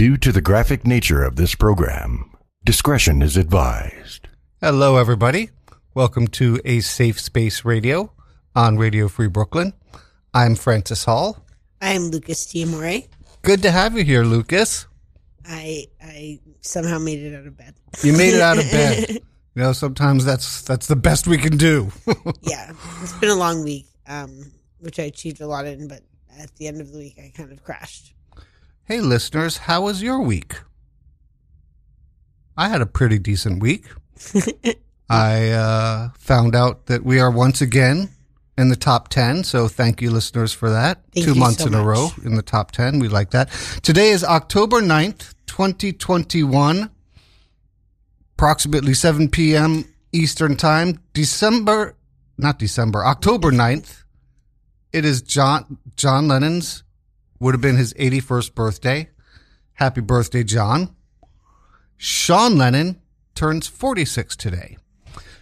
Due to the graphic nature of this program, discretion is advised. Hello, everybody. Welcome to A Safe Space Radio on Radio Free Brooklyn. I'm Francis Hall. I'm Lucas Tiamore. Good to have you here, Lucas. I I somehow made it out of bed. You made it out of bed. you know, sometimes that's that's the best we can do. yeah, it's been a long week, um, which I achieved a lot in, but at the end of the week, I kind of crashed. Hey, listeners, how was your week? I had a pretty decent week. I uh, found out that we are once again in the top 10. So thank you, listeners, for that. Thank Two months so in a row in the top 10. We like that. Today is October 9th, 2021, approximately 7 p.m. Eastern Time. December, not December, October 9th. It is John, John Lennon's, would have been his 81st birthday. Happy birthday, John. Sean Lennon turns 46 today.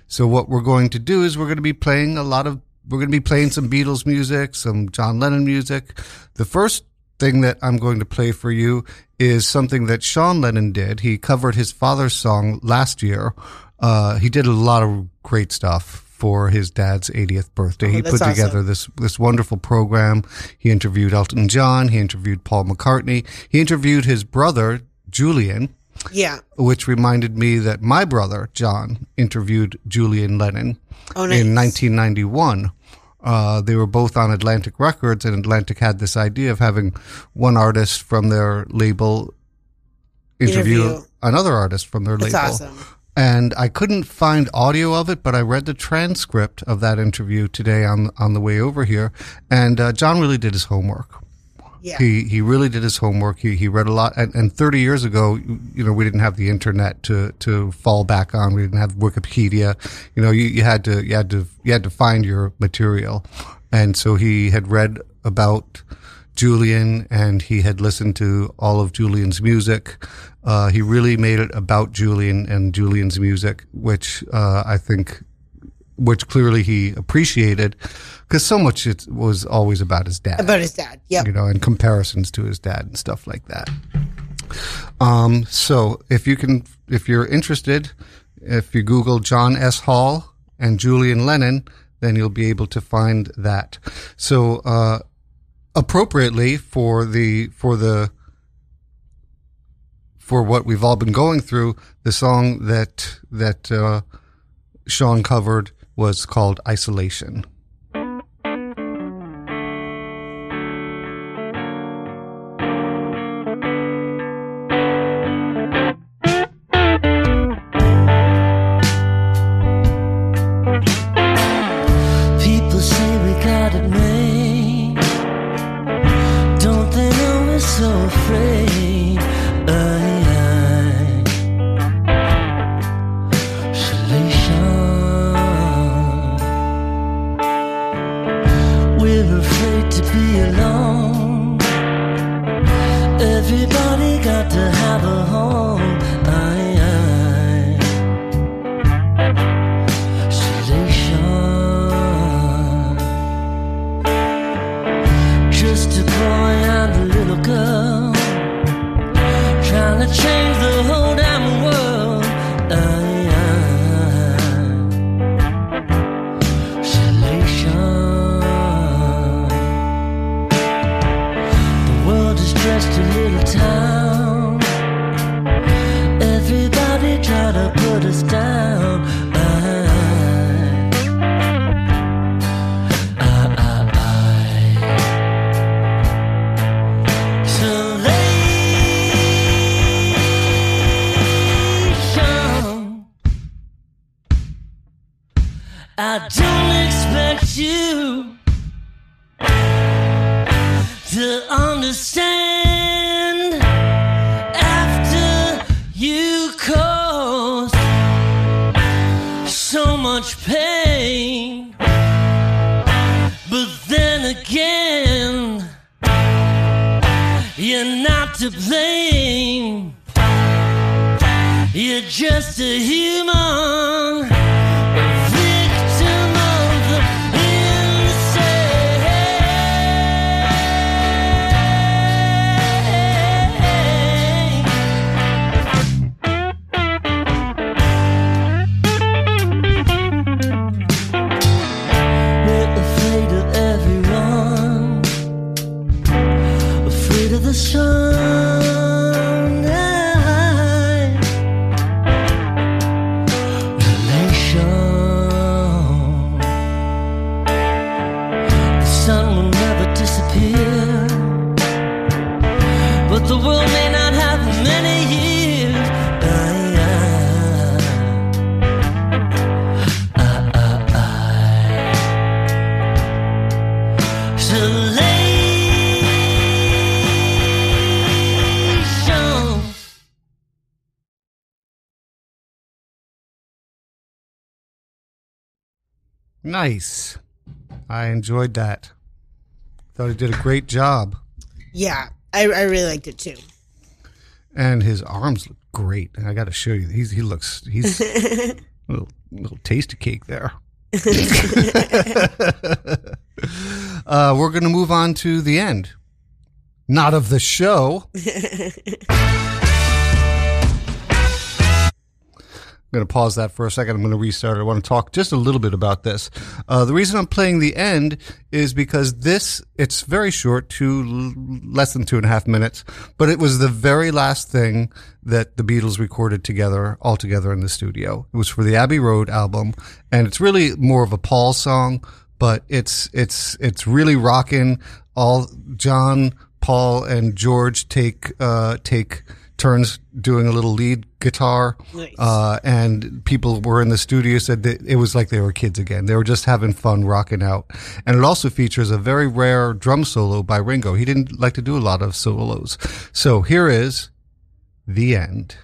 So what we're going to do is we're going to be playing a lot of we're going to be playing some Beatles music, some John Lennon music. The first thing that I'm going to play for you is something that Sean Lennon did. He covered his father's song last year. Uh, he did a lot of great stuff for his dad's 80th birthday. Oh, he put together this this wonderful program. He interviewed Elton John. He interviewed Paul McCartney. He interviewed his brother Julian Yeah. which reminded me that my brother John interviewed Julian Lennon Oh, nice. in 1991. Uh, they were both on Atlantic Records, and Atlantic had this idea of having one artist from their label interview, Interview. another artist from their That's label. awesome. And I couldn't find audio of it, but I read the transcript of that interview today on on the way over here. And uh, John really did his homework. Yeah. He he really did his homework. He he read a lot. And, and 30 years ago, you know, we didn't have the internet to to fall back on. We didn't have Wikipedia. You know, you, you had to you had to you had to find your material. And so he had read about Julian and he had listened to all of Julian's music. Uh, he really made it about Julian and Julian's music, which uh, I think which clearly he appreciated because so much it was always about his dad About his dad. yeah. you know, and comparisons to his dad and stuff like that. Um, so if you can, if you're interested, if you Google John S. Hall and Julian Lennon, then you'll be able to find that. So, uh, appropriately for the, for the, for what we've all been going through, the song that, that, uh, Sean covered was called Isolation. Just a boy and a little girl trying to change the whole Nice. I enjoyed that. Thought he did a great job. Yeah, I, I really liked it too. And his arms look great. I got to show you. He's he looks he's a little, little taste of cake there. uh, we're going to move on to the end. Not of the show. I'm going to pause that for a second. I'm going to restart. I want to talk just a little bit about this. Uh, the reason I'm playing the end is because this, it's very short, two, less than two and a half minutes, but it was the very last thing that the Beatles recorded together, all together in the studio. It was for the Abbey Road album, and it's really more of a Paul song, but it's, it's, it's really rocking. All John, Paul, and George take, uh, take, turns doing a little lead guitar. Nice. Uh, and people were in the studio said that it was like they were kids again. They were just having fun rocking out. And it also features a very rare drum solo by Ringo. He didn't like to do a lot of solos. So here is the end.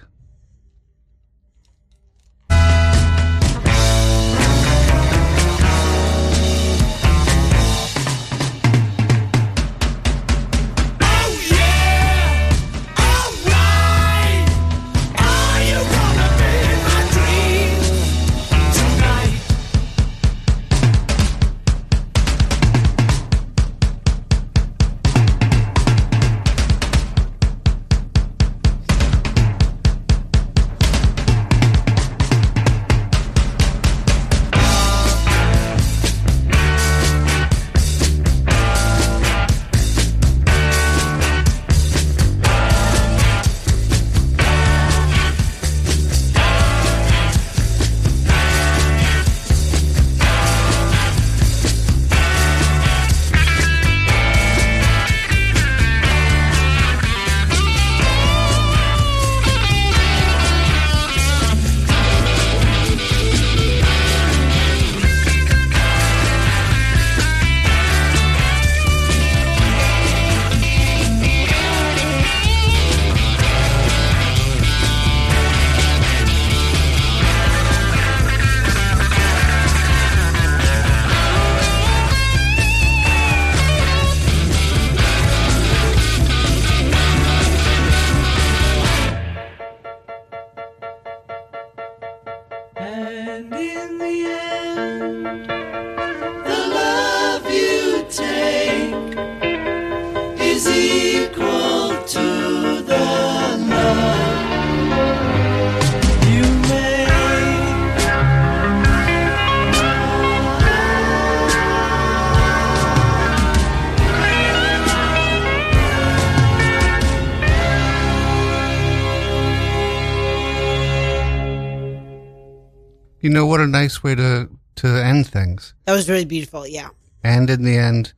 What a nice way to, to end things. That was really beautiful. Yeah. And in the end,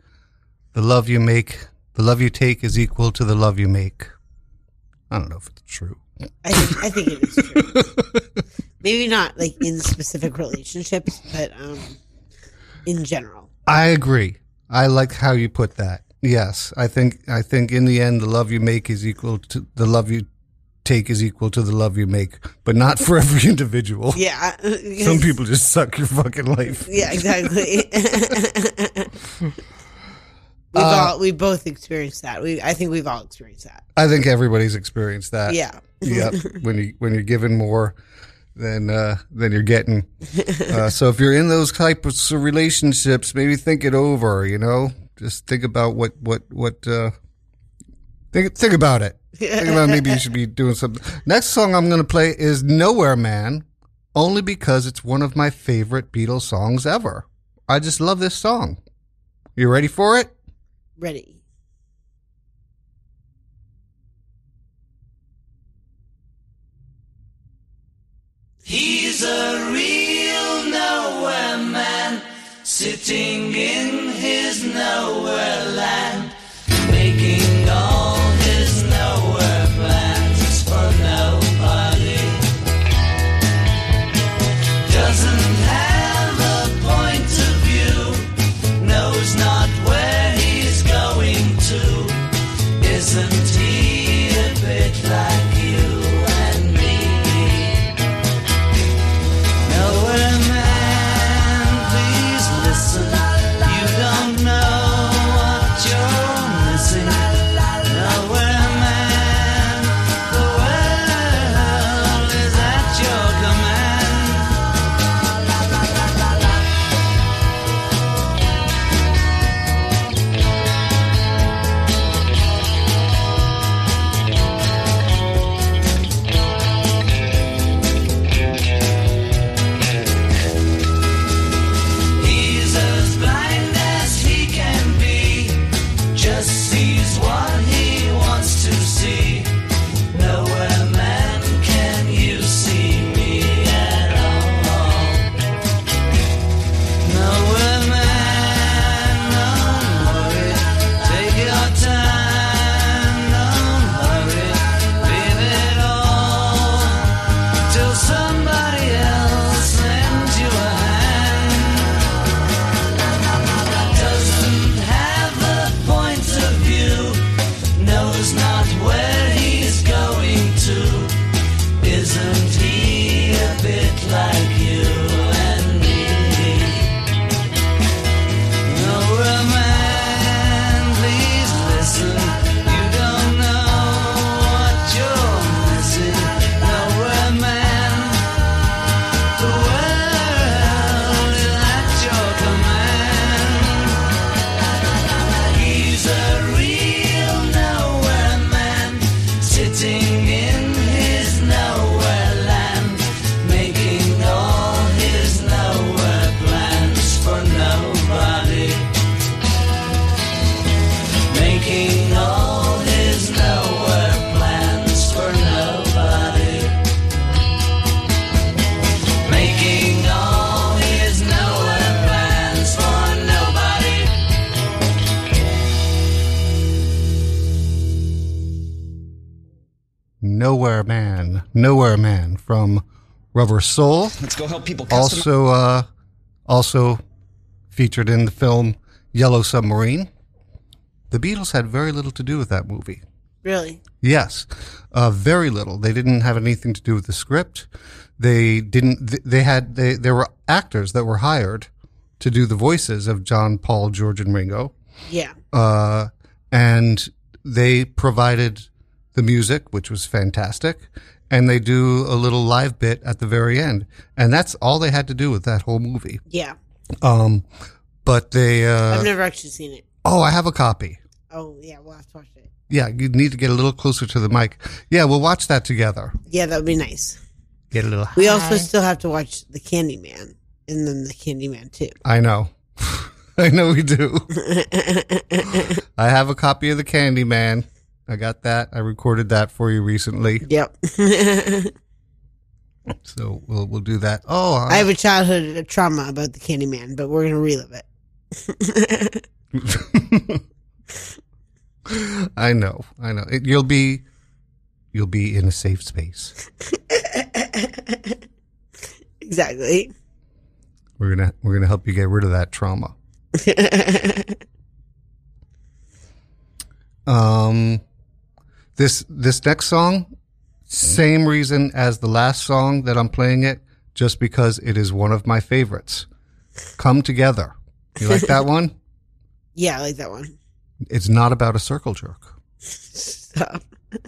the love you make, the love you take is equal to the love you make. I don't know if it's true. I think, I think it is true. Maybe not like in specific relationships, but um, in general. I agree. I like how you put that. Yes, I think I think in the end, the love you make is equal to the love you take is equal to the love you make, but not for every individual. Yeah. Some people just suck your fucking life. Yeah, exactly. we've Uh, all we both experienced that. We I think we've all experienced that. I think everybody's experienced that. Yeah. yeah. When you when you're given more than uh, than you're getting. Uh, so if you're in those types of relationships, maybe think it over. You know, just think about what what what. Uh, think think about it. Think about maybe you should be doing something. Next song I'm going to play is Nowhere Man, only because it's one of my favorite Beatles songs ever. I just love this song. You ready for it? Ready. He's a real nowhere man, sitting in his nowhere land, Nowhere Man, Nowhere Man from Rubber Soul. Let's go help people customize. Also, uh, also featured in the film Yellow Submarine. The Beatles had very little to do with that movie. Really? Yes, uh, very little. They didn't have anything to do with the script. They didn't. They had. They there were actors that were hired to do the voices of John, Paul, George, and Ringo, Yeah. uh, and they provided the music, which was fantastic. And they do a little live bit at the very end, and that's all they had to do with that whole movie. Yeah. Um, but they. I've Uh, never actually seen it. oh, I have a copy. Oh, yeah. We'll have to watch it. Yeah, you need to get a little closer to the mic. Yeah, we'll watch that together. Yeah, that would be nice. Get a little. We also still have to watch The Candyman and then The Candyman too. I know. I know we do. I have a copy of the Candyman. I got that. I recorded that for you recently, Yep. so we'll we'll do that. Oh, I have a childhood trauma about The Candyman, but we're going to relive it. I know. I know. It, you'll be you'll be in a safe space. Exactly. We're gonna we're gonna help you get rid of that trauma. um, this this next song, same reason as the last song that I'm playing it, just because it is one of my favorites. Come together. You like that one? Yeah, I like that one. It's not about a circle jerk. Stop.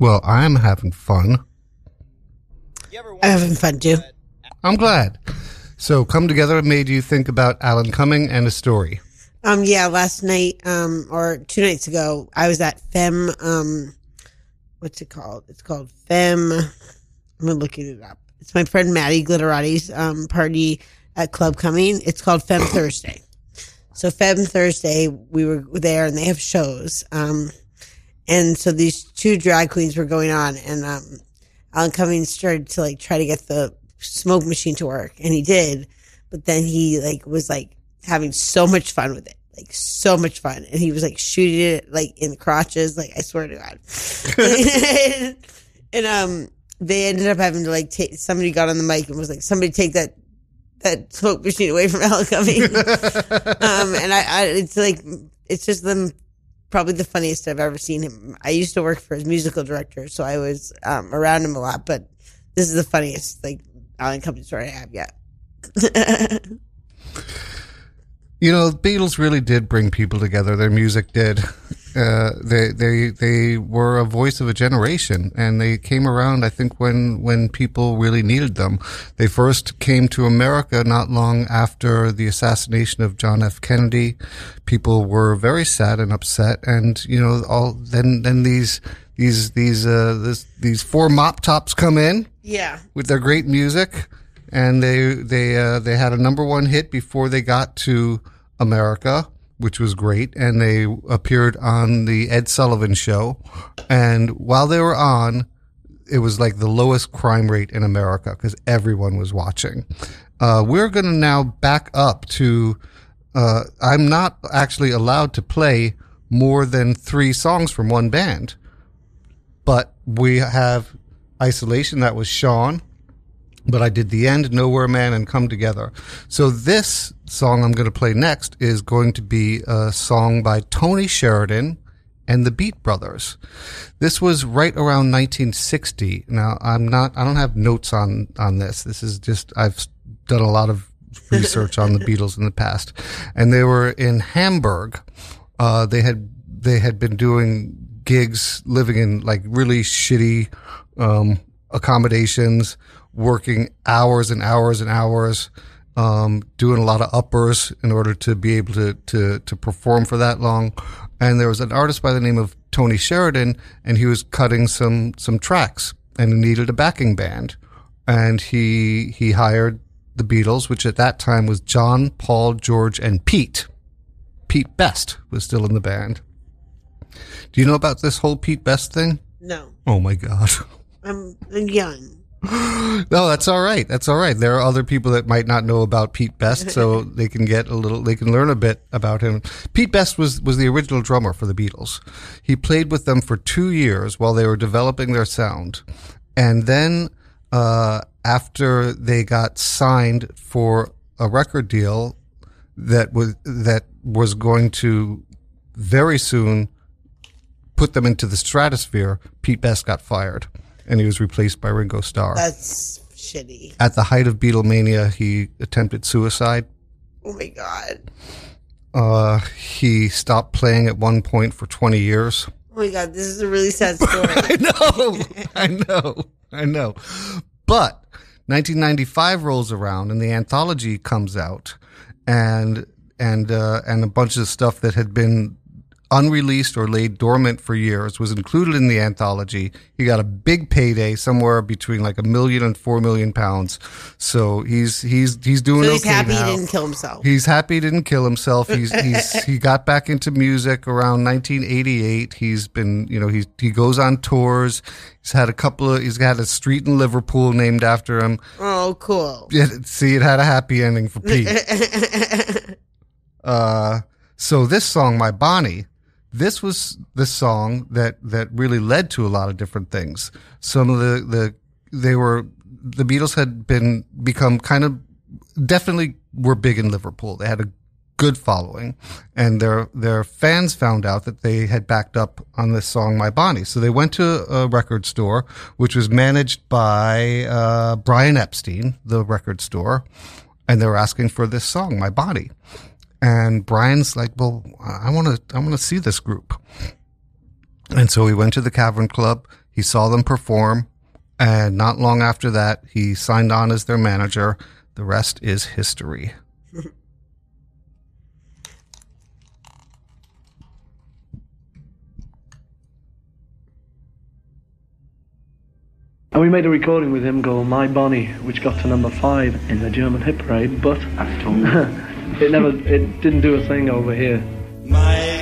Well, I'm having fun. I'm having fun too. I'm glad. So, Come Together made you think about Alan Cumming and a story. Um, yeah, last night, um, or two nights ago, I was at Fem, um, what's it called? It's called Fem. I'm looking it up. It's my friend Maddie Glitterati's, um, party at Club Cumming. It's called Fem Thursday. So Fem Thursday, we were there and they have shows. Um, and so these two drag queens were going on and, um, Alan Cummings started to like try to get the smoke machine to work and he did, but then he like was like having so much fun with it. Like so much fun. And he was like shooting it like in the crotches. Like I swear to God. and, um, they ended up having to like take, somebody got on the mic and was like, somebody take that, that smoke machine away from Alan Cummings. um, and I, I, it's like, it's just them probably the funniest I've ever seen him. I used to work for his musical director, so I was um, around him a lot. But this is the funniest like Alan Company story I have yet. You know, Beatles really did bring people together. Their music did. Uh, they they they were a voice of a generation, and they came around. I think when when people really needed them. They first came to America not long after the assassination of John F. Kennedy. People were very sad and upset, and you know, all then then these these these uh this, these four mop tops come in yeah, with their great music, and they they uh, they had a number one hit before they got to America, which was great, and they appeared on the Ed Sullivan Show, and while they were on, it was like the lowest crime rate in America because everyone was watching. Uh, we're going to now back up to. Uh, I'm not actually allowed to play more than three songs from one band, but we have isolation. That was Sean but I did the end, Nowhere Man, and Come Together. So this song I'm going to play next is going to be a song by Tony Sheridan and the Beat Brothers. This was right around 1960. Now I'm not, I don't have notes on, on this. This is just, I've done a lot of research on the Beatles in the past and they were in Hamburg. Uh, they had, they had been doing gigs living in like really shitty, um, accommodations, working hours and hours and hours, um, doing a lot of uppers in order to be able to, to, to perform for that long. And there was an artist by the name of Tony Sheridan, and he was cutting some, some tracks and he needed a backing band. And he, he hired the Beatles, which at that time was John, Paul, George, and Pete. Pete Best was still in the band. Do you know about this whole Pete Best thing? no, Oh my God. I'm, I'm young. No, that's all right. That's all right. There are other people that might not know about Pete Best, so they can get a little, they can learn a bit about him. Pete Best was, was the original drummer for the Beatles. He played with them for two years while they were developing their sound. And then, uh, after they got signed for a record deal that was, that was going to very soon put them into the stratosphere, Pete Best got fired and he was replaced by Ringo Starr. That's shitty. At the height of Beatlemania, he attempted suicide. Oh my god. Uh, he stopped playing at one point for 20 years. Oh my god. This is a really sad story. I know, I know, I know. But 1995 rolls around and the anthology comes out, and and uh, and a bunch of stuff that had been unreleased or laid dormant for years was included in the anthology. He got a big payday, somewhere between like a million and four million pounds. So he's he's he's doing so he's okay happy now. he didn't kill himself. He's happy he didn't kill himself. He's he's he got back into music around 1988. He's been you know he he goes on tours. He's had a couple of he's had a street in Liverpool named after him. oh, cool. Yeah, see, it had a happy ending for Pete. uh, so this song, My Bonnie, this was the song that that really led to a lot of different things. Some of the the they were the Beatles had been become kind of definitely were big in Liverpool. They had a good following, and their their fans found out that they had backed up on this song "My Bonnie." So they went to a record store, which was managed by uh, Brian Epstein, the record store, and they were asking for this song "My Bonnie." And Brian's like, "Well, I want to I want to see this group." And so he went to the Cavern Club. He saw them perform, and not long after that, he signed on as their manager. The rest is history. And we made a recording with him called My Bonnie, which got to number five in the German hit parade, but it never, it didn't do a thing over here. My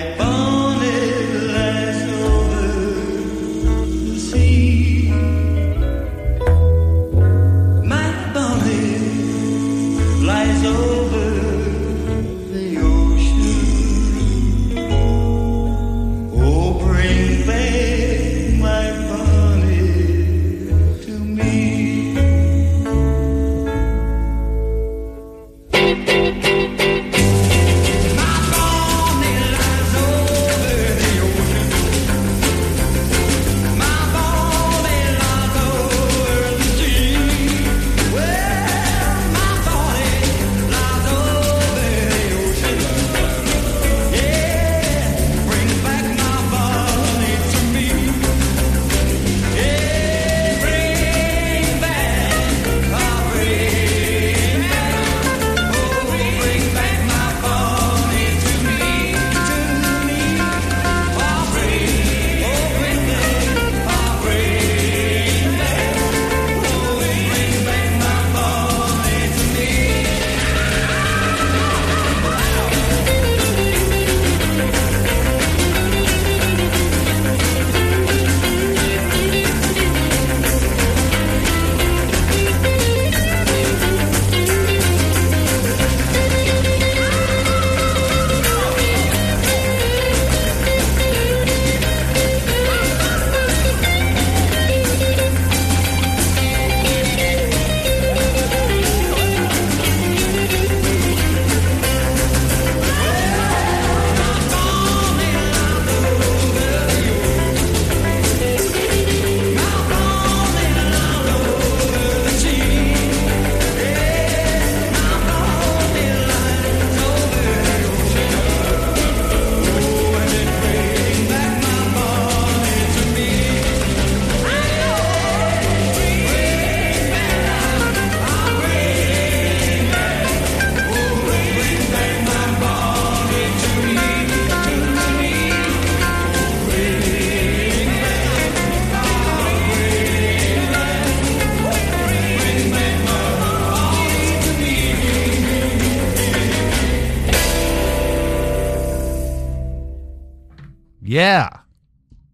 Yeah.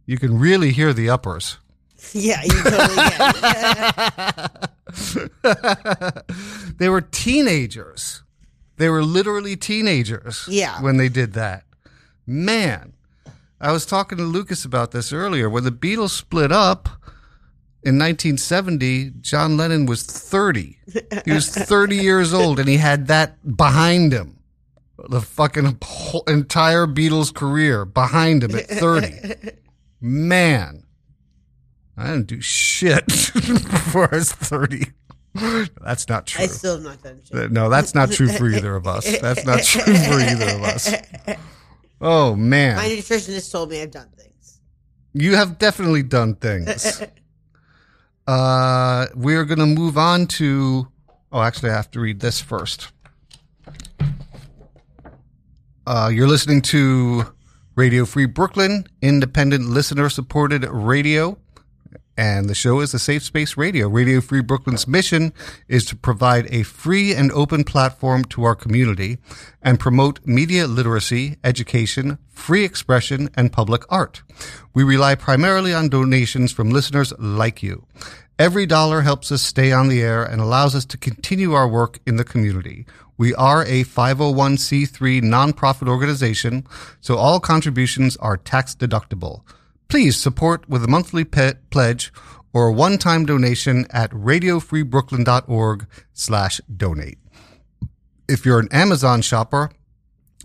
You can really hear the uppers. Yeah, you totally it. they were teenagers. They were literally teenagers. Yeah. When they did that. Man, I was talking to Lucas about this earlier. When the Beatles split up in 1970, John Lennon was 30. He was 30 years old and he had that behind him. The fucking whole entire Beatles career behind him at 30. Man. I didn't do shit before I was 30. That's not true. I still have not done shit. No, that's not true for either of us. That's not true for either of us. Oh man. My nutritionist told me I've done things. you have definitely done things. Uh, we're gonna move on to. Oh, actually, I have to read this first. Uh, you're listening to Radio Free Brooklyn, independent listener supported radio. And the show is a safe space radio. Radio Free Brooklyn's mission is to provide a free and open platform to our community and promote media literacy, education, free expression, and public art. We rely primarily on donations from listeners like you. Every dollar helps us stay on the air and allows us to continue our work in the community. We are a 501c3 nonprofit organization, so all contributions are tax deductible. Please support with a monthly pe- pledge or a one-time donation at radiofreebrooklyn.org slash donate. If you're an Amazon shopper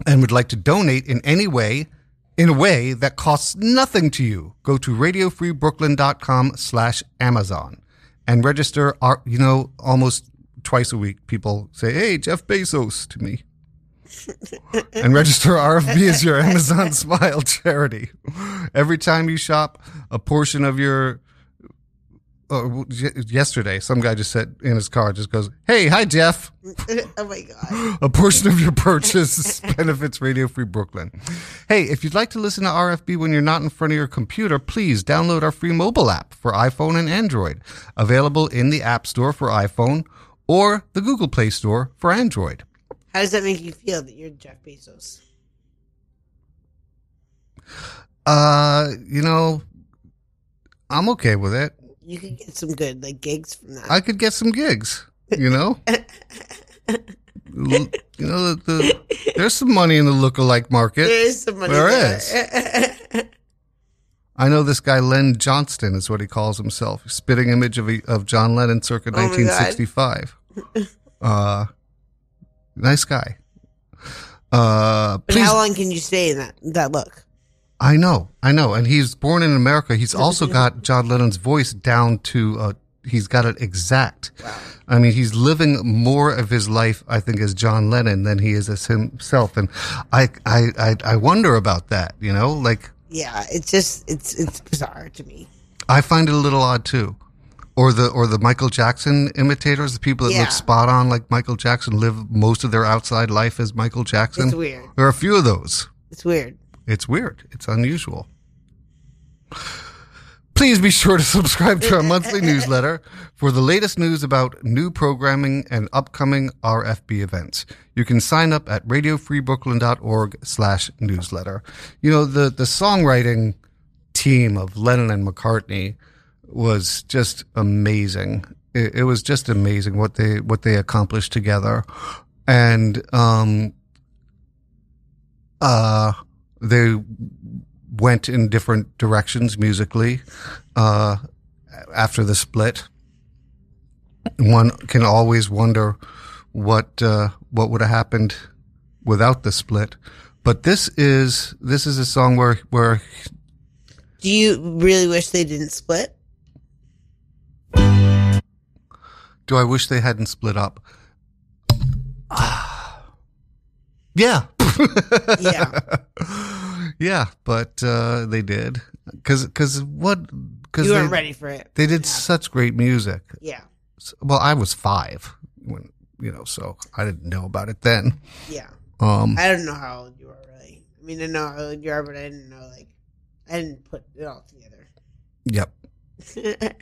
and would like to donate in any way, in a way that costs nothing to you, go to radiofreebrooklyn.com slash Amazon and register our, you know, almost twice a week people say, Hey, Jeff Bezos to me. and register RFB as your Amazon Smile charity. Every time you shop, a portion of your uh, yesterday, some guy just said in his car, just goes, "Hey, hi Jeff." oh my god. A portion of your purchase benefits Radio Free Brooklyn. Hey, if you'd like to listen to RFB when you're not in front of your computer, please download our free mobile app for iPhone and Android, available in the App Store for iPhone or the Google Play Store for Android. How does that make you feel that you're Jeff Bezos? Uh, you know, I'm okay with it. You could get some good like gigs from that. I could get some gigs, you know? You know, the, the, there's some money in the lookalike market. there is some money There there. is. I know this guy, Len Johnston, is what he calls himself. Spitting image of, of John Lennon circa Oh my God. 1965. uh, nice guy. Uh, but please, how long can you stay in that that look? I know, I know. And he's born in America. He's also got John Lennon's voice down to, uh, he's got it exact. I mean, he's living more of his life, I think, as John Lennon than he is as himself. And I, I, I, I wonder about that, you know, like, Yeah, it's just it's it's bizarre to me. I find it a little odd too. Or the or the Michael Jackson imitators, the people that Yeah. look spot on like Michael Jackson, live most of their outside life as Michael Jackson. It's weird. There are a few of those. It's weird. It's weird. It's unusual. Please be sure to subscribe to our monthly newsletter for the latest news about new programming and upcoming RFB events. You can sign up at radiofreebrooklyn.org slash newsletter. You know, the, the songwriting team of Lennon and McCartney was just amazing. It, it was just amazing what they, what they accomplished together. And, um, uh, they went in different directions musically uh, after the split. One can always wonder what uh, what would have happened without the split. But this is this is a song where where Do you really wish they didn't split? do I wish they hadn't split up? yeah. Yeah. yeah, but uh, they did because because what because you they, weren't ready for it. they did such great music. Yeah. Well, I was five when you know, so I didn't know about it then. Yeah. Um, I don't know how old you are really. I mean I know how old you are, but I didn't know like I didn't put it all together. yep.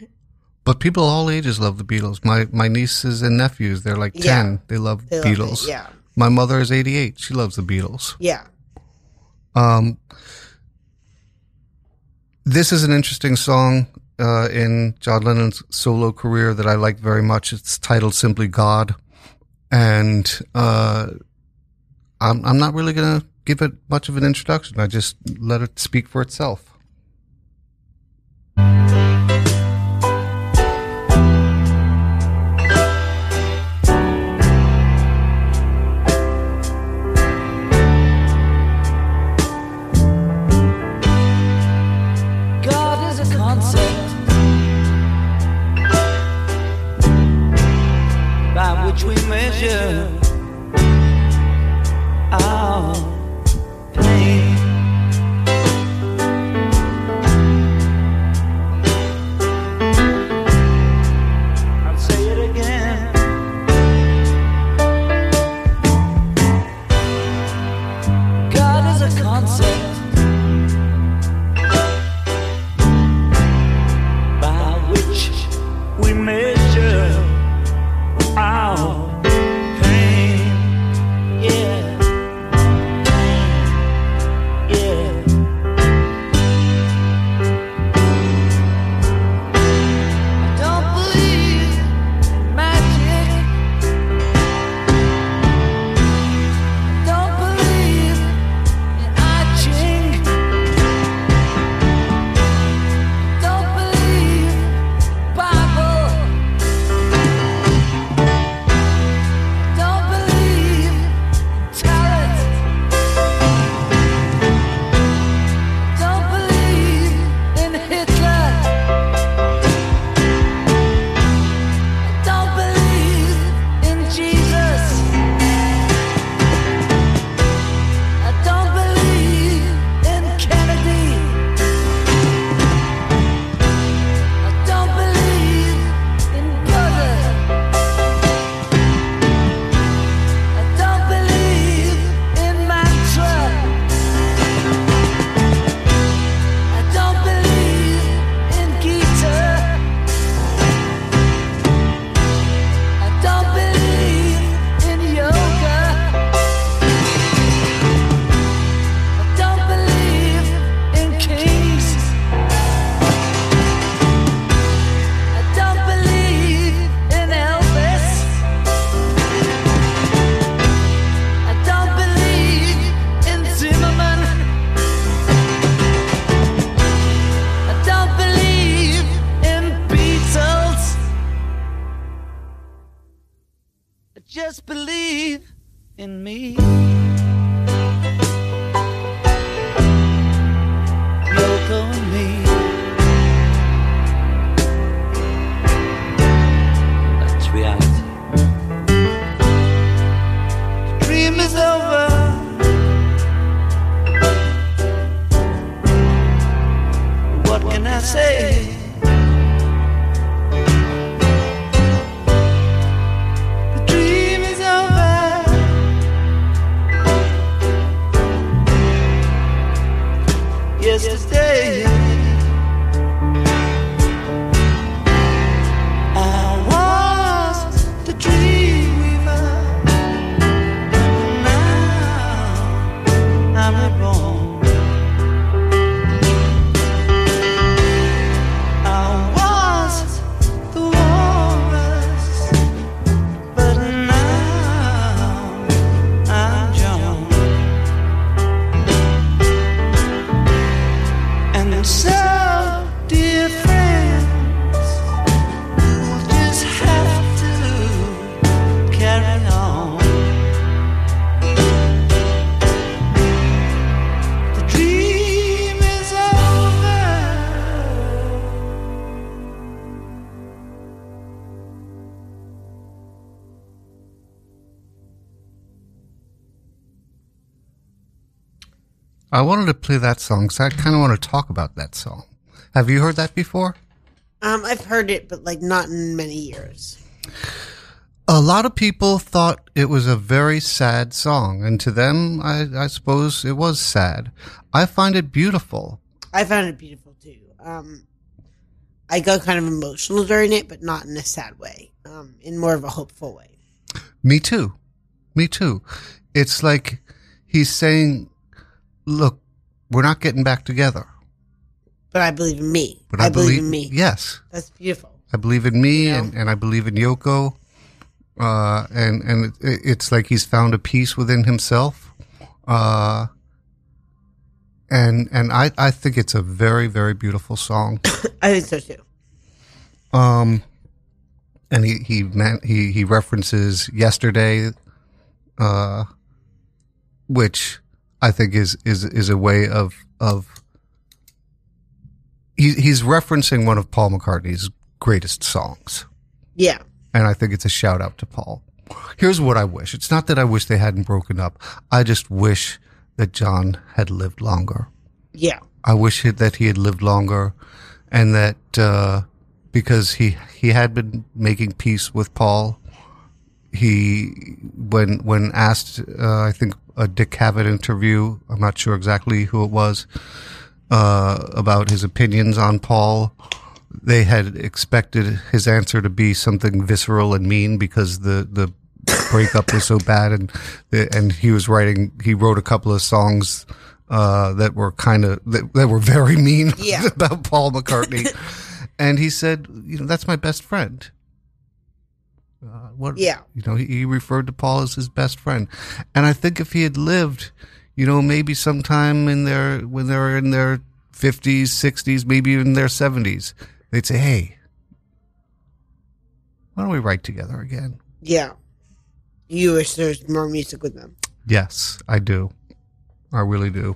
But people all ages love the Beatles. My my nieces and nephews, they're like Yeah. ten. They love They love it, Beatles. yeah. My mother is eighty eight. She loves the Beatles. Yeah. Um, this is an interesting song uh, in John Lennon's solo career that I like very much. It's titled simply "God," and uh, I'm I'm not really gonna give it much of an introduction. I just let it speak for itself. I wanted to play that song because I kind of want to talk about that song. Have you heard that before? Um, I've heard it, but like not in many years. A lot of people thought it was a very sad song, and to them, I, I suppose it was sad. I find it beautiful. I found it beautiful too. Um, I got kind of emotional during it, but not in a sad way. Um, in more of a hopeful way. Me too. Me too. It's like he's saying, "Look, we're not getting back together, But I believe in me. but I, believe, in me. Yes, That's beautiful. I believe in me, Yeah. and, and I believe in Yoko. Uh, and and it, it's like he's found a peace within himself. Uh, and and I I think it's a very very beautiful song. I think so too. Um, and he he meant he he references yesterday, uh, which I think is is is a way of of he he's referencing one of Paul McCartney's greatest songs, Yeah. and I think it's a shout out to Paul. Here's what I wish. It's not that I wish they hadn't broken up. I just wish that John had lived longer. Yeah. I wish that he had lived longer, and that uh, because he he had been making peace with Paul, he when when asked, uh, I think a Dick Cavett interview, I'm not sure exactly who it was, uh, about his opinions on Paul. They had expected his answer to be something visceral and mean because the the breakup was so bad, and and he was writing. He wrote a couple of songs uh, that were kind of that, that were very mean Yeah. about Paul McCartney. and he said, you know, that's my best friend. What? Yeah. You know, he, he referred to Paul as his best friend, and I think if he had lived, you know, maybe sometime in their when they were in their fifties, sixties, maybe even their seventies, they'd say, "Hey, why don't we write together again?" Yeah. You wish there's more music with them. Yes, I do. I really do.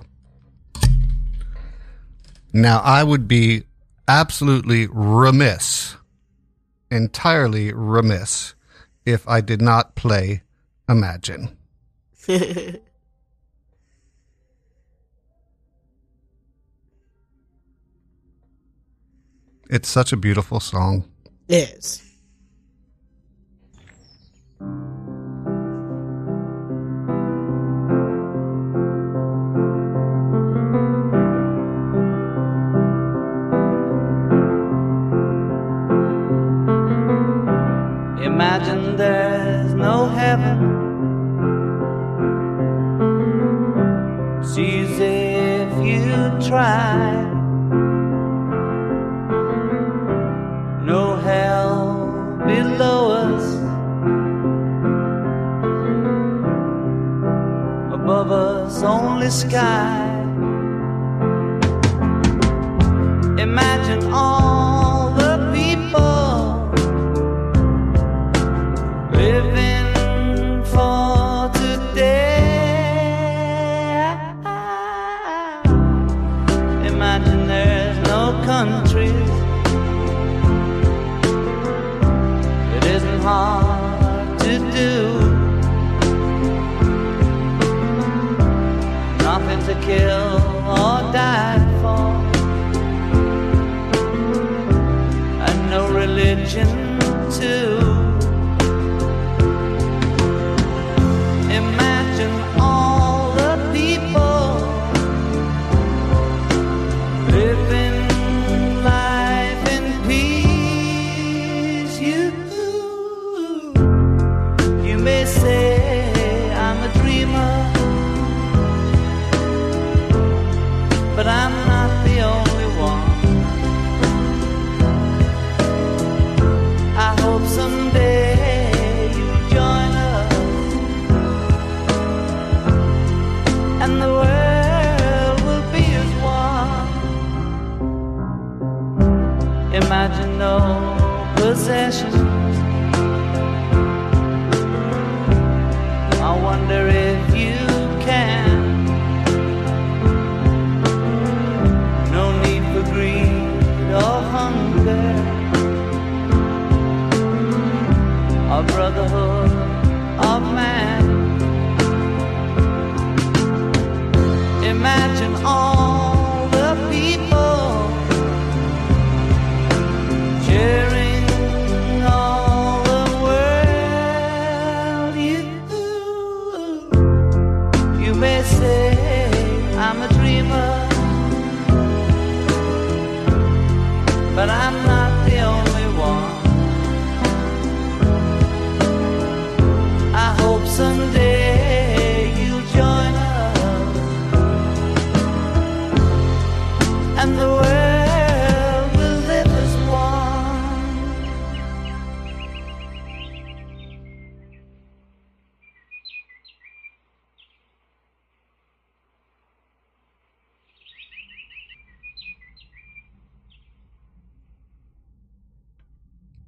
Now, I would be absolutely remiss, entirely remiss, if I did not play Imagine. It's such a beautiful song. It is. Try. No hell below us. Above us, only sky.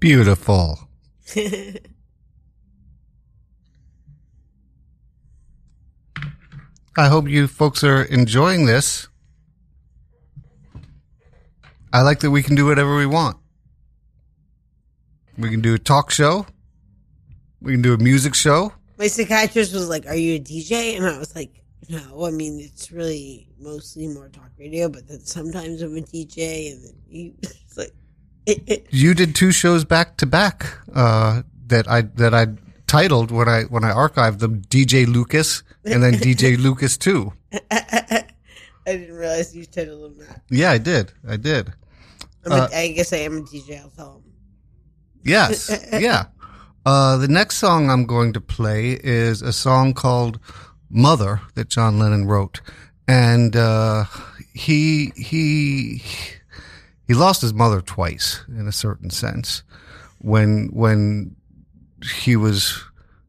Beautiful. I hope you folks are enjoying this. I like that we can do whatever we want. We can do a talk show. We can do a music show. My psychiatrist was like, "Are you a DJ?" And I was like, "No. I mean, it's really mostly more talk radio, but then sometimes I'm a DJ." And then you, it's like, it, it, You did two shows back to back uh, that I that I titled when I when I archived them DJ Lucas and then DJ Lucas Two. I didn't realize you titled them that. Yeah, I did. I did. A, I guess I am a DJ. I'll tell them. Yes. yeah. Uh, the next song I'm going to play is a song called Mother that John Lennon wrote. And, uh, he, he, he lost his mother twice in a certain sense. When, when he was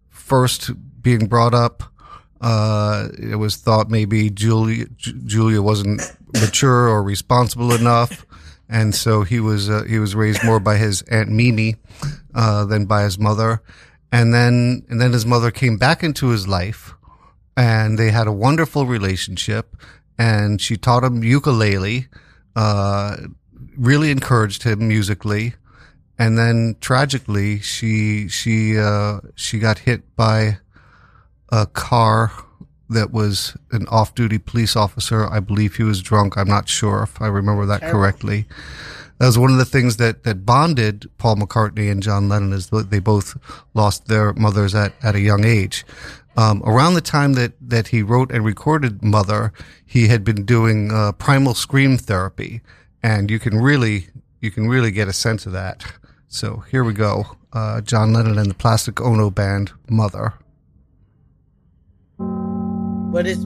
first being brought up, uh, it was thought maybe Julia, Ju- Julia wasn't mature or responsible enough. And so he was, uh, he was raised more by his Aunt Mimi, uh, than by his mother. And then, and then his mother came back into his life and they had a wonderful relationship and she taught him ukulele, uh, really encouraged him musically. And then tragically, she, she, uh, she got hit by a car that was an off-duty police officer. I believe he was drunk. I'm not sure if I remember that correctly. That was one of the things that, that bonded Paul McCartney and John Lennon is that they both lost their mothers at, at a young age. Um, around the time that, that he wrote and recorded Mother, he had been doing uh, primal scream therapy, and you can really you can really get a sense of that. So here we go, uh, John Lennon and the Plastic Ono Band, Mother. What is?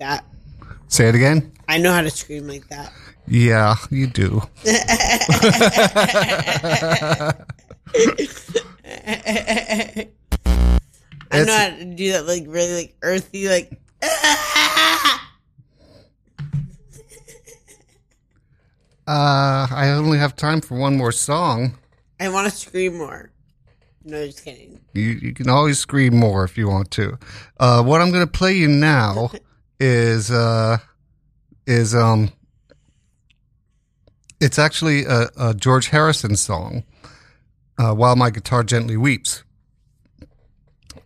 That. Say it again. I know how to scream like that. Yeah, you do. I know how to do that, like really, like earthy, like. Uh, I only have time for one more song. I want to scream more. No, just kidding. You, you can always scream more if you want to. Uh, what I'm going to play you now is uh, is um, it's actually a, a George Harrison song, uh, "While My Guitar Gently Weeps,"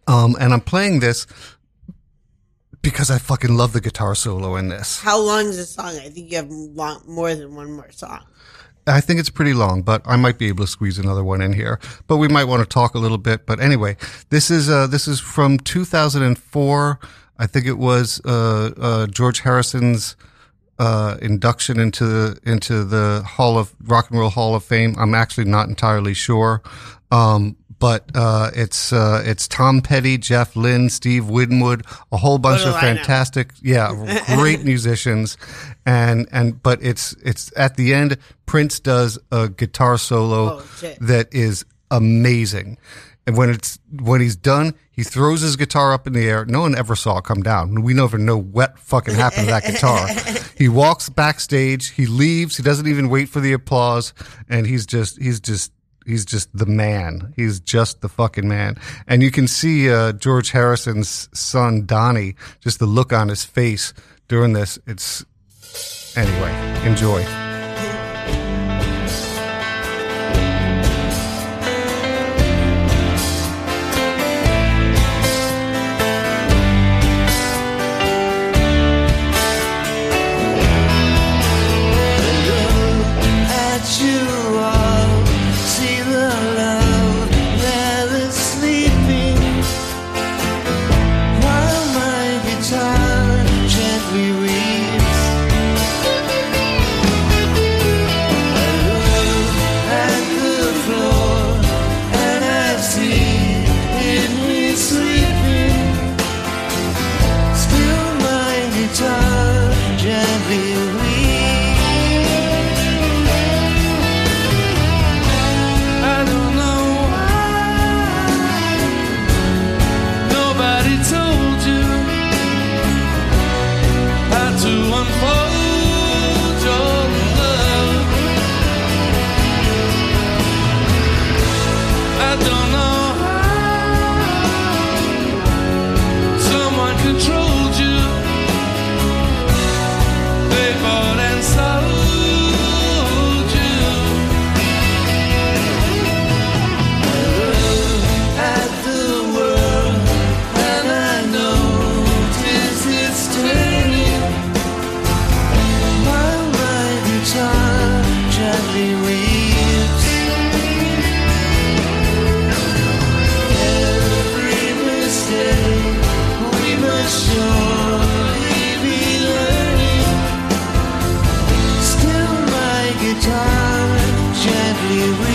um, and I'm playing this because I fucking love the guitar solo in this. How long is the song? I think you have long, more than one more song. I think it's pretty long, but I might be able to squeeze another one in here. But we might want to talk a little bit. But anyway, this is uh, this is from 2004. I think it was uh, uh, George Harrison's uh, induction into the into the Hall of Rock and Roll Hall of Fame. I'm actually not entirely sure, um, but uh, it's uh, it's Tom Petty, Jeff Lynne, Steve Winwood, a whole bunch of fantastic, yeah, great musicians, and and but it's it's at the end. Prince does a guitar solo Oh, that is amazing. And when it's when he's done, he throws his guitar up in the air. No one ever saw it come down. We never know what fucking happened to that guitar. he walks backstage. He leaves. He doesn't even wait for the applause. And he's just he's just he's just the man. He's just the fucking man. And you can see uh, George Harrison's son Dhani, just the look on his face during this. It's anyway. Enjoy. Guitar gently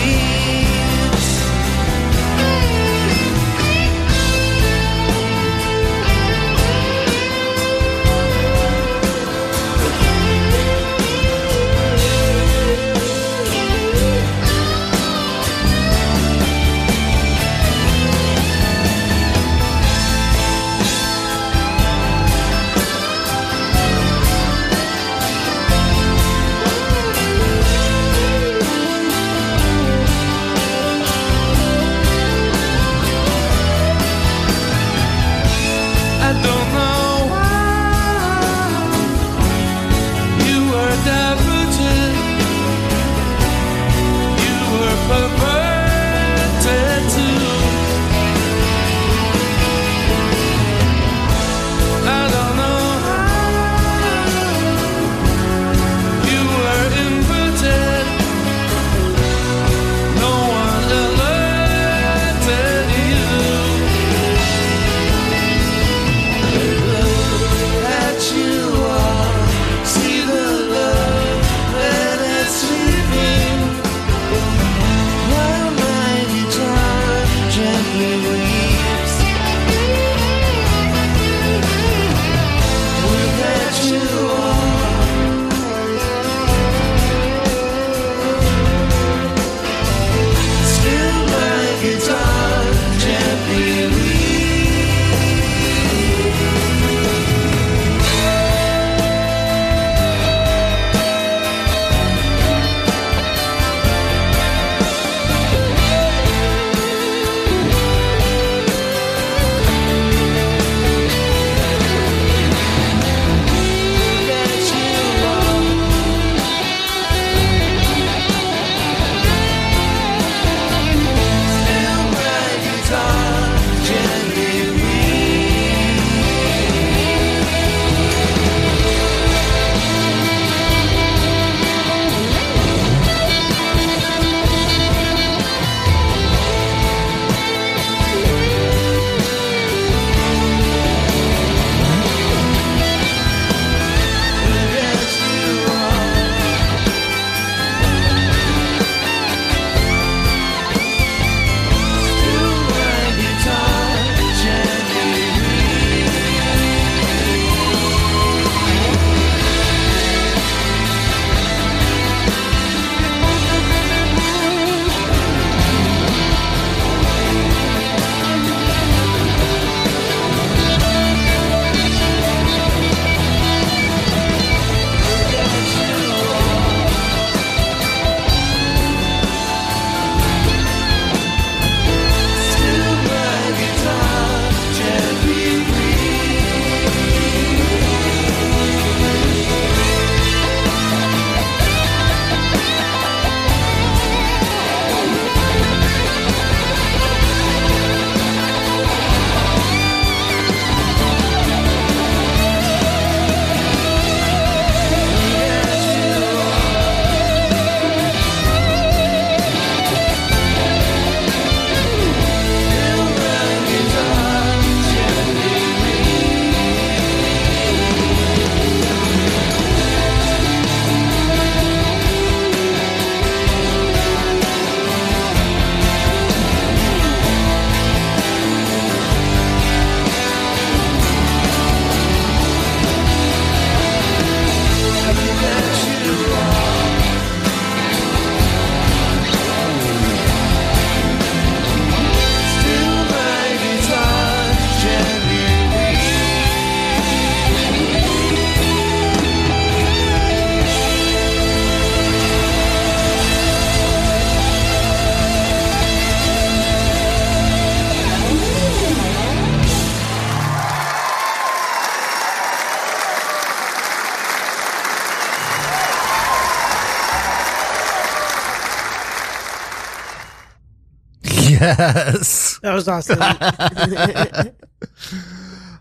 was awesome.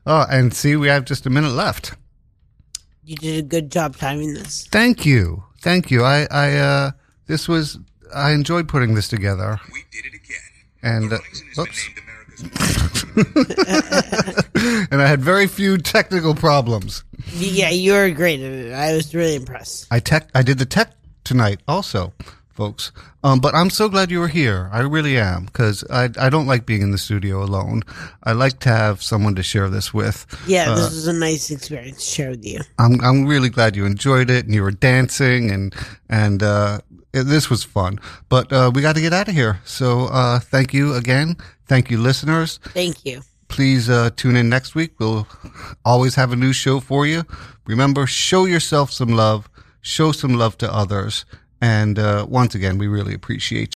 Oh, and see, we have just a minute left. you did a good job timing this. Thank you. Thank you. I, I, uh, this was, I enjoyed putting this together. We did it again. And, uh, Arlington has been oops. America's and I had very few technical problems. Yeah, you were great at it. I was really impressed. I tech, I did the tech tonight also, folks. Um, but I'm so glad you were here. I really am because I, I don't like being in the studio alone. I like to have someone to share this with. Yeah, Uh, this was a nice experience to share with you. I'm I'm really glad you enjoyed it and you were dancing and and uh, it, this was fun. But uh, we got to get out of here. So uh, thank you again. Thank you, listeners. Thank you. Please uh, tune in next week. We'll always have a new show for you. Remember, show yourself some love. Show some love to others. And uh, once again, we really appreciate